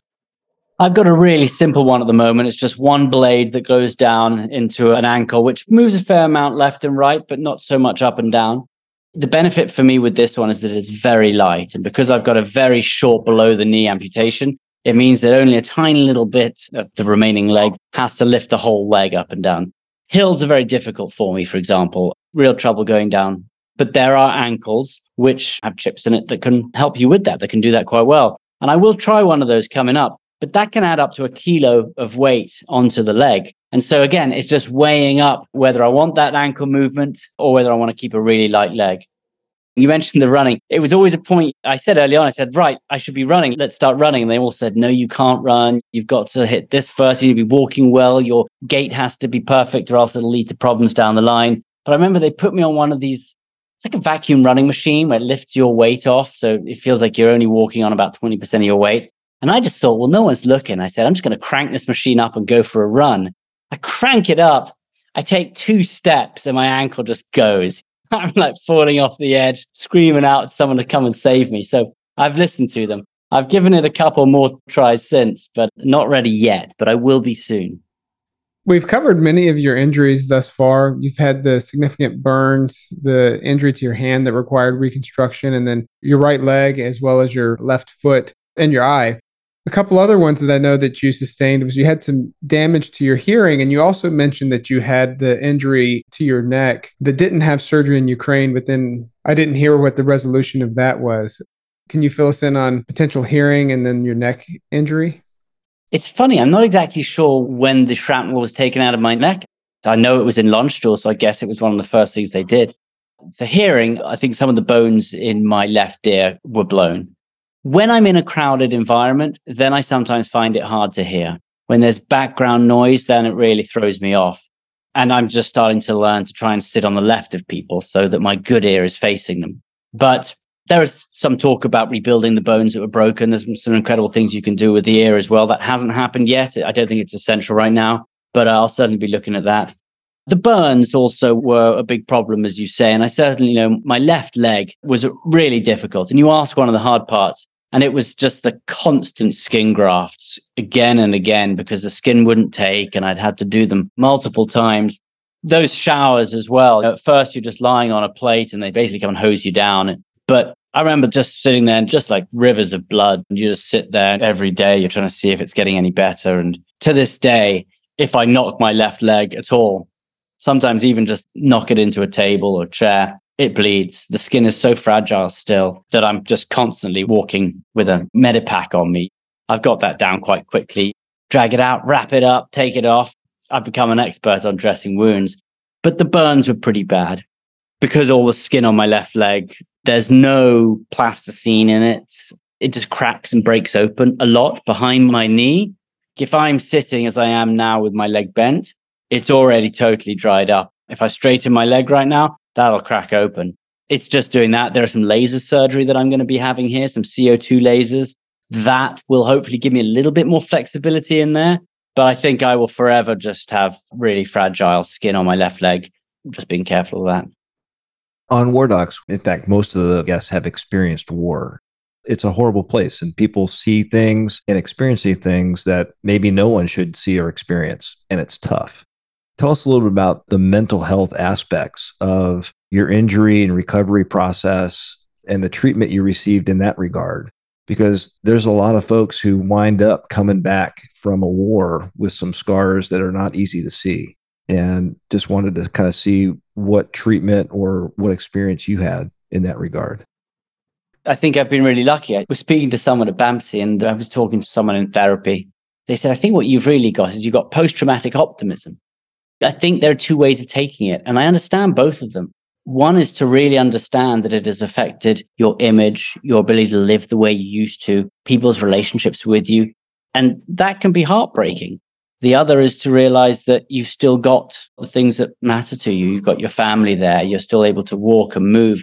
I've got a really simple one at the moment. It's just one blade that goes down into an ankle, which moves a fair amount left and right, but not so much up and down. The benefit for me with this one is that it's very light. And because I've got a very short below the knee amputation, it means that only a tiny little bit of the remaining leg has to lift the whole leg up and down. Hills are very difficult for me, for example, real trouble going down. But there are ankles which have chips in it that can help you with that, that can do that quite well. And I will try one of those coming up, but that can add up to a kilo of weight onto the leg. And so again, it's just weighing up whether I want that ankle movement or whether I want to keep a really light leg. You mentioned the running. It was always a point I said early on, I said, right, I should be running. Let's start running. And they all said, no, you can't run. You've got to hit this first. You need to be walking well. Your gait has to be perfect or else it'll lead to problems down the line. But I remember they put me on one of these, it's like a vacuum running machine where it lifts your weight off. So it feels like you're only walking on about 20% of your weight. And I just thought, well, no one's looking. I said, I'm just going to crank this machine up and go for a run. I crank it up. I take two steps and my ankle just goes. *laughs* I'm like falling off the edge, screaming out someone to come and save me. So I've listened to them. I've given it a couple more tries since, but not ready yet, but I will be soon. We've covered many of your injuries thus far. You've had the significant burns, the injury to your hand that required reconstruction, and then your right leg, as well as your left foot and your eye. A couple other ones that I know that you sustained was you had some damage to your hearing, and you also mentioned that you had the injury to your neck that didn't have surgery in Ukraine, but then I didn't hear what the resolution of that was. Can you fill us in on potential hearing and then your neck injury? It's funny, I'm not exactly sure when the shrapnel was taken out of my neck. I know it was in Landstuhl, so I guess it was one of the first things they did. For hearing, I think some of the bones in my left ear were blown. When I'm in a crowded environment, then I sometimes find it hard to hear. When there's background noise, then it really throws me off. And I'm just starting to learn to try and sit on the left of people so that my good ear is facing them. But there is some talk about rebuilding the bones that were broken. There's some incredible things you can do with the ear as well. That hasn't happened yet. I don't think it's essential right now, but I'll certainly be looking at that. The burns also were a big problem, as you say. And I certainly know my left leg was really difficult. And you ask one of the hard parts. And it was just the constant skin grafts again and again because the skin wouldn't take and I'd had to do them multiple times. Those showers as well. At first, you're just lying on a plate and they basically come and hose you down. But I remember just sitting there and just like rivers of blood. And you just sit there every day. You're trying to see if it's getting any better. And to this day, if I knock my left leg at all, sometimes even just knock it into a table or chair, it bleeds. The skin is so fragile still that I'm just constantly walking with a medipack on me. I've got that down quite quickly. Drag it out, wrap it up, take it off. I've become an expert on dressing wounds. But the burns were pretty bad because all the skin on my left leg, there's no plasticine in it. It just cracks and breaks open a lot behind my knee. If I'm sitting as I am now with my leg bent, it's already totally dried up. If I straighten my leg right now, that'll crack open. It's just doing that. There are some laser surgery that I'm going to be having here, some CO2 lasers. That will hopefully give me a little bit more flexibility in there. But I think I will forever just have really fragile skin on my left leg. Just being careful of that. On War Docs, in fact, most of the guests have experienced war. It's a horrible place, and people see things and experience things that maybe no one should see or experience, and it's tough. Tell us a little bit about the mental health aspects of your injury and recovery process and the treatment you received in that regard. Because there's a lot of folks who wind up coming back from a war with some scars that are not easy to see. And just wanted to kind of see what treatment or what experience you had in that regard. I think I've been really lucky. I was speaking to someone at BAMC and I was talking to someone in therapy. They said, I think what you've really got is you've got post traumatic optimism I think there are two ways of taking it, and I understand both of them. One is to really understand that it has affected your image, your ability to live the way you used to, people's relationships with you. And that can be heartbreaking. The other is to realize that you've still got the things that matter to you. You've got your family there. You're still able to walk and move.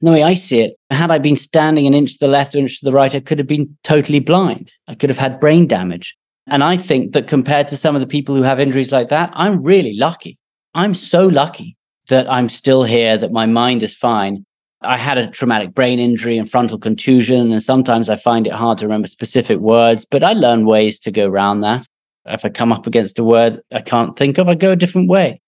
The way I see it, had I been standing an inch to the left or an inch to the right, I could have been totally blind. I could have had brain damage. And I think that compared to some of the people who have injuries like that, I'm really lucky. I'm so lucky that I'm still here, that my mind is fine. I had a traumatic brain injury and frontal contusion, and sometimes I find it hard to remember specific words, but I learn ways to go around that. If I come up against a word I can't think of, I go a different way.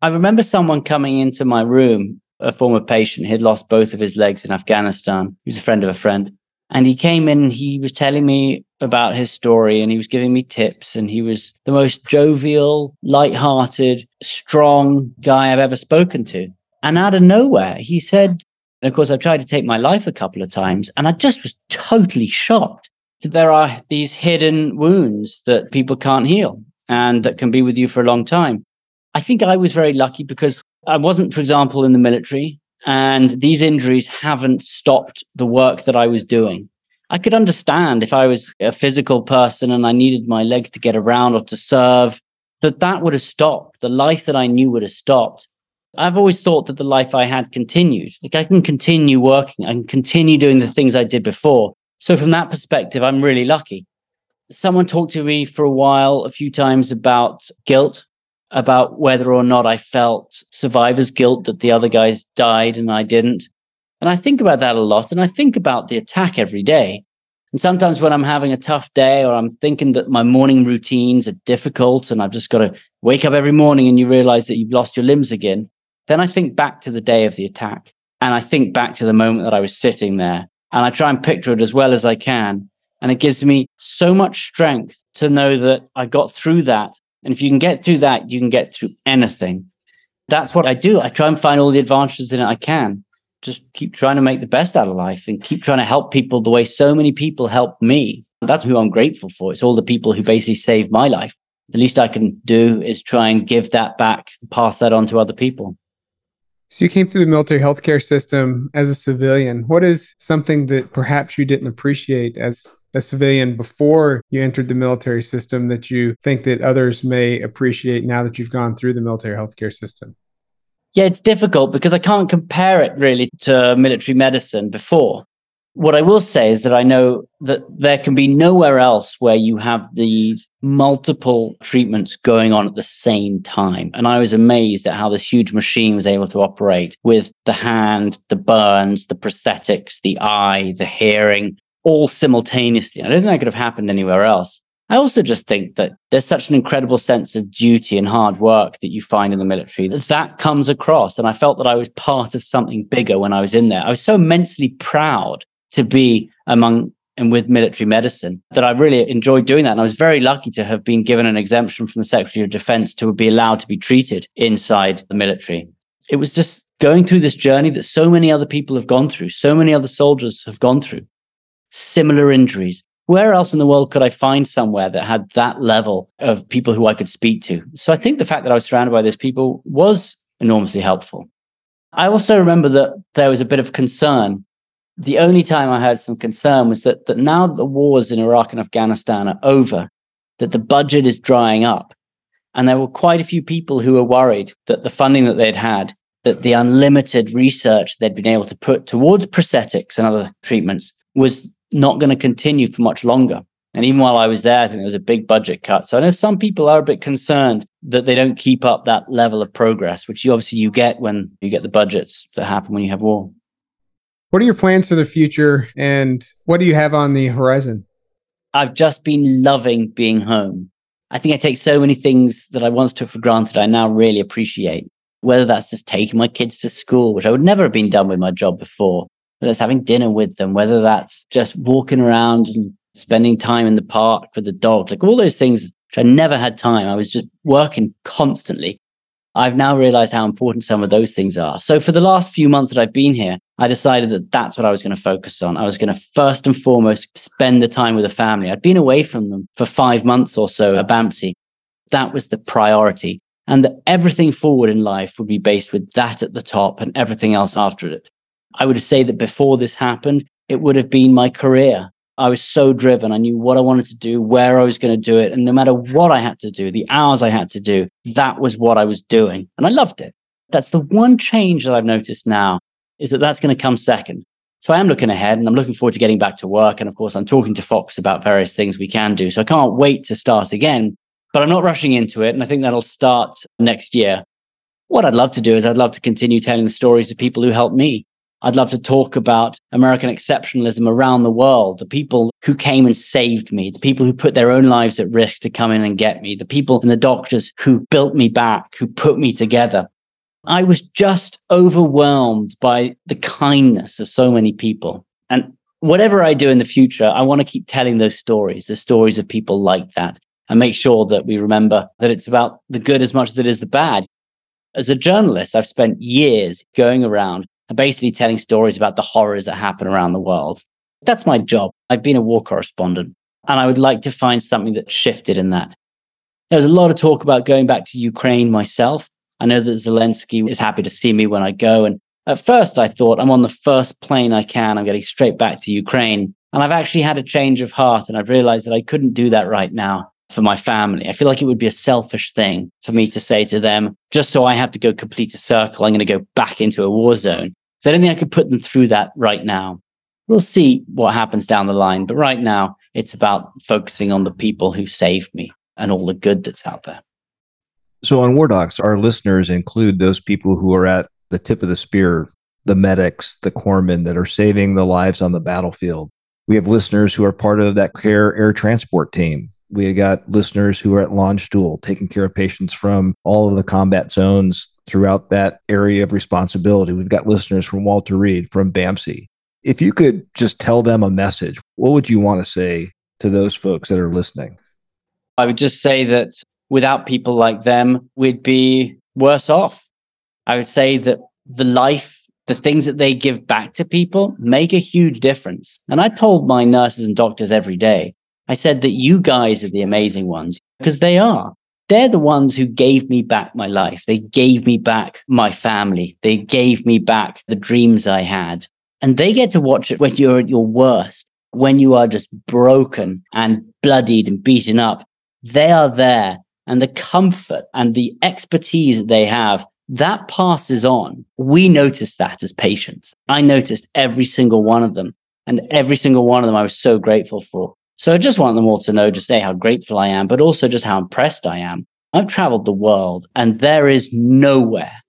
I remember someone coming into my room, a former patient. He'd lost both of his legs in Afghanistan. He was a friend of a friend. And he came in, he was telling me about his story and he was giving me tips. And he was the most jovial, light-hearted, strong guy I've ever spoken to. And out of nowhere, he said, and of course, I've tried to take my life a couple of times, and I just was totally shocked that there are these hidden wounds that people can't heal and that can be with you for a long time. I think I was very lucky because I wasn't, for example, in the military, and these injuries haven't stopped the work that I was doing. I could understand if I was a physical person and I needed my legs to get around or to serve, that that would have stopped. The life that I knew would have stopped. I've always thought that the life I had continued. Like I can continue working, I can continue doing the things I did before. So from that perspective, I'm really lucky. Someone talked to me for a while, a few times about guilt, about whether or not I felt survivor's guilt that the other guys died and I didn't. And I think about that a lot. And I think about the attack every day. And sometimes when I'm having a tough day or I'm thinking that my morning routines are difficult and I've just got to wake up every morning and you realize that you've lost your limbs again, then I think back to the day of the attack. And I think back to the moment that I was sitting there and I try and picture it as well as I can. And it gives me so much strength to know that I got through that. And if you can get through that, you can get through anything. That's what I do. I try and find all the advantages in it I can just keep trying to make the best out of life and keep trying to help people the way so many people help me. That's who I'm grateful for. It's all the people who basically saved my life. The least I can do is try and give that back, pass that on to other people. So you came through the military healthcare system as a civilian. What is something that perhaps you didn't appreciate as a civilian before you entered the military system that you think that others may appreciate now that you've gone through the military healthcare system? Yeah, it's difficult because I can't compare it really to military medicine before. What I will say is that I know that there can be nowhere else where you have these multiple treatments going on at the same time. And I was amazed at how this huge machine was able to operate with the hand, the burns, the prosthetics, the eye, the hearing, all simultaneously. I don't think that could have happened anywhere else. I also just think that there's such an incredible sense of duty and hard work that you find in the military that that comes across. And I felt that I was part of something bigger when I was in there. I was so immensely proud to be among and with military medicine that I really enjoyed doing that. And I was very lucky to have been given an exemption from the Secretary of Defense to be allowed to be treated inside the military. It was just going through this journey that so many other people have gone through, so many other soldiers have gone through similar injuries, where else in the world could I find somewhere that had that level of people who I could speak to? So I think the fact that I was surrounded by those people was enormously helpful. I also remember that there was a bit of concern. The only time I had some concern was that, that now that the wars in Iraq and Afghanistan are over, that the budget is drying up. And there were quite a few people who were worried that the funding that they'd had, that the unlimited research they'd been able to put towards prosthetics and other treatments was not going to continue for much longer. And even while I was there, I think there was a big budget cut. So I know some people are a bit concerned that they don't keep up that level of progress, which you obviously you get when you get the budgets that happen when you have war. What are your plans for the future and what do you have on the horizon? I've just been loving being home. I think I take so many things that I once took for granted, I now really appreciate. Whether that's just taking my kids to school, which I would never have been done with my job before, whether it's having dinner with them, whether that's just walking around and spending time in the park with the dog, like all those things, which I never had time. I was just working constantly. I've now realized how important some of those things are. So for the last few months that I've been here, I decided that that's what I was going to focus on. I was going to first and foremost spend the time with the family. I'd been away from them for five months or so at BAMC. That was the priority. and that everything forward in life would be based with that at the top and everything else after it. I would say that before this happened, it would have been my career. I was so driven. I knew what I wanted to do, where I was going to do it. And no matter what I had to do, the hours I had to do, that was what I was doing. And I loved it. That's the one change that I've noticed now is that that's going to come second. So I am looking ahead and I'm looking forward to getting back to work. And of course, I'm talking to Fox about various things we can do. So I can't wait to start again, but I'm not rushing into it. And I think that'll start next year. What I'd love to do is I'd love to continue telling the stories of people who helped me. I'd love to talk about American exceptionalism around the world, the people who came and saved me, the people who put their own lives at risk to come in and get me, the people and the doctors who built me back, who put me together. I was just overwhelmed by the kindness of so many people. And whatever I do in the future, I want to keep telling those stories, the stories of people like that, and make sure that we remember that it's about the good as much as it is the bad. As a journalist, I've spent years going around and basically telling stories about the horrors that happen around the world. That's my job. I've been a war correspondent, and I would like to find something that shifted in that. There was a lot of talk about going back to Ukraine myself. I know that Zelensky is happy to see me when I go. And at first, I thought I'm on the first plane I can. I'm getting straight back to Ukraine. And I've actually had a change of heart. And I've realized that I couldn't do that right now for my family. I feel like it would be a selfish thing for me to say to them, just so I have to go complete a circle, I'm going to go back into a war zone. I don't think I could put them through that right now. We'll see what happens down the line. But right now, it's about focusing on the people who saved me and all the good that's out there. So on War Docs, our listeners include those people who are at the tip of the spear, the medics, the corpsmen that are saving the lives on the battlefield. We have listeners who are part of that care air transport team. We got listeners who are at Landstuhl taking care of patients from all of the combat zones throughout that area of responsibility. We've got listeners from Walter Reed, from BAMC. If you could just tell them a message, what would you want to say to those folks that are listening? I would just say that without people like them, we'd be worse off. I would say that the life, the things that they give back to people make a huge difference. And I told my nurses and doctors every day, I said that you guys are the amazing ones because they are. They're the ones who gave me back my life. They gave me back my family. They gave me back the dreams I had. And they get to watch it when you're at your worst, when you are just broken and bloodied and beaten up. They are there and the comfort and the expertise that they have, that passes on. We notice that as patients. I noticed every single one of them and every single one of them I was so grateful for. So I just want them all to know just say how grateful I am, but also just how impressed I am. I've traveled the world and there is nowhere,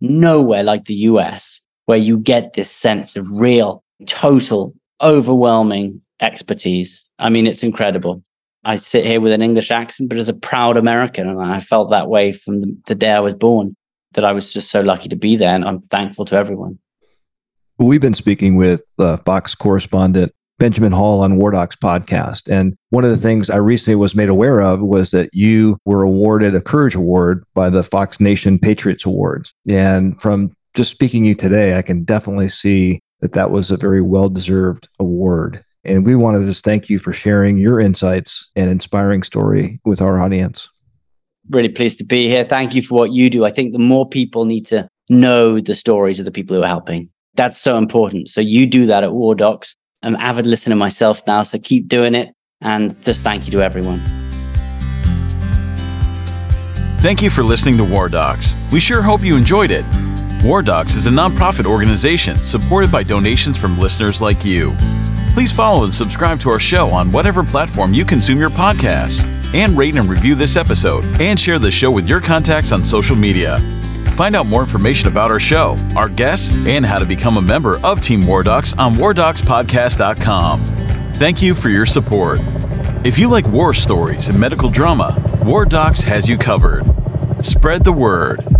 nowhere like the US where you get this sense of real, total, overwhelming expertise. I mean, it's incredible. I sit here with an English accent, but as a proud American, and I felt that way from the, the day I was born. That I was just so lucky to be there, and I'm thankful to everyone. We've been speaking with uh, Fox correspondent Benjamin Hall on War Docs podcast. And one of the things I recently was made aware of was that you were awarded a Courage Award by the Fox Nation Patriots Awards. And from just speaking to you today, I can definitely see that that was a very well deserved award. And we want to just thank you for sharing your insights and inspiring story with our audience. Really pleased to be here. Thank you for what you do. I think the more people need to know the stories of the people who are helping. That's so important. So you do that at War Docs. I'm an avid listener myself now, so keep doing it. And just thank you to everyone. Thank you for listening to War Docs. We sure hope you enjoyed it. War Docs is a nonprofit organization supported by donations from listeners like you. Please follow and subscribe to our show on whatever platform you consume your podcasts, and rate and review this episode, and share the show with your contacts on social media. Find out more information about our show, our guests, and how to become a member of Team War Docs on WarDocsPodcast.com. Thank you for your support. If you like war stories and medical drama, War Docs has you covered. Spread the word.